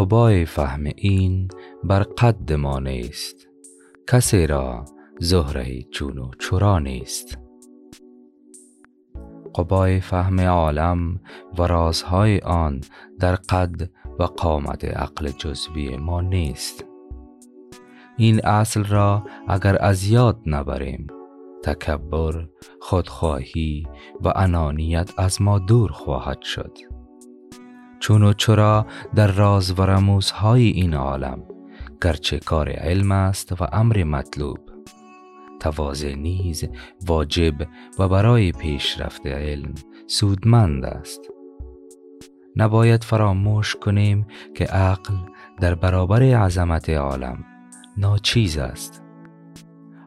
قبای فهم این بر قد ما نیست. کسی را زهره چون و چرا نیست. قبای فهم عالم و رازهای آن در قد و قامت عقل جزوی ما نیست. این اصل را اگر از یاد نبریم تکبر خودخواهی و انانیت از ما دور خواهد شد. چون و چرا در راز و رموزهای این عالم گرچه کار علم است و امر مطلوب. تواضع نیز واجب و برای پیشرفت علم سودمند است. نباید فراموش کنیم که عقل در برابر عظمت عالم ناچیز است.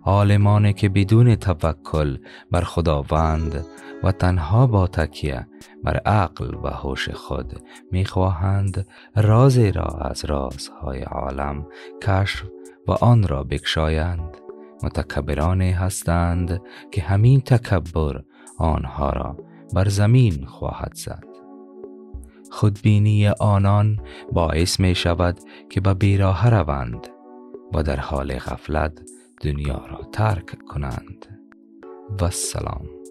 عالمانی که بدون توکل بر خداوند و تنها با تکیه بر عقل و هوش خود می‌خواهند رازی را از رازهای عالم کشف و آن را بکشایند. متکبرانی هستند که همین تکبر آنها را بر زمین خواهد زد. خودبینی آنان باعث می شود که به بیراه روند و در حال غفلت دنیا را ترک کنند. و سلام.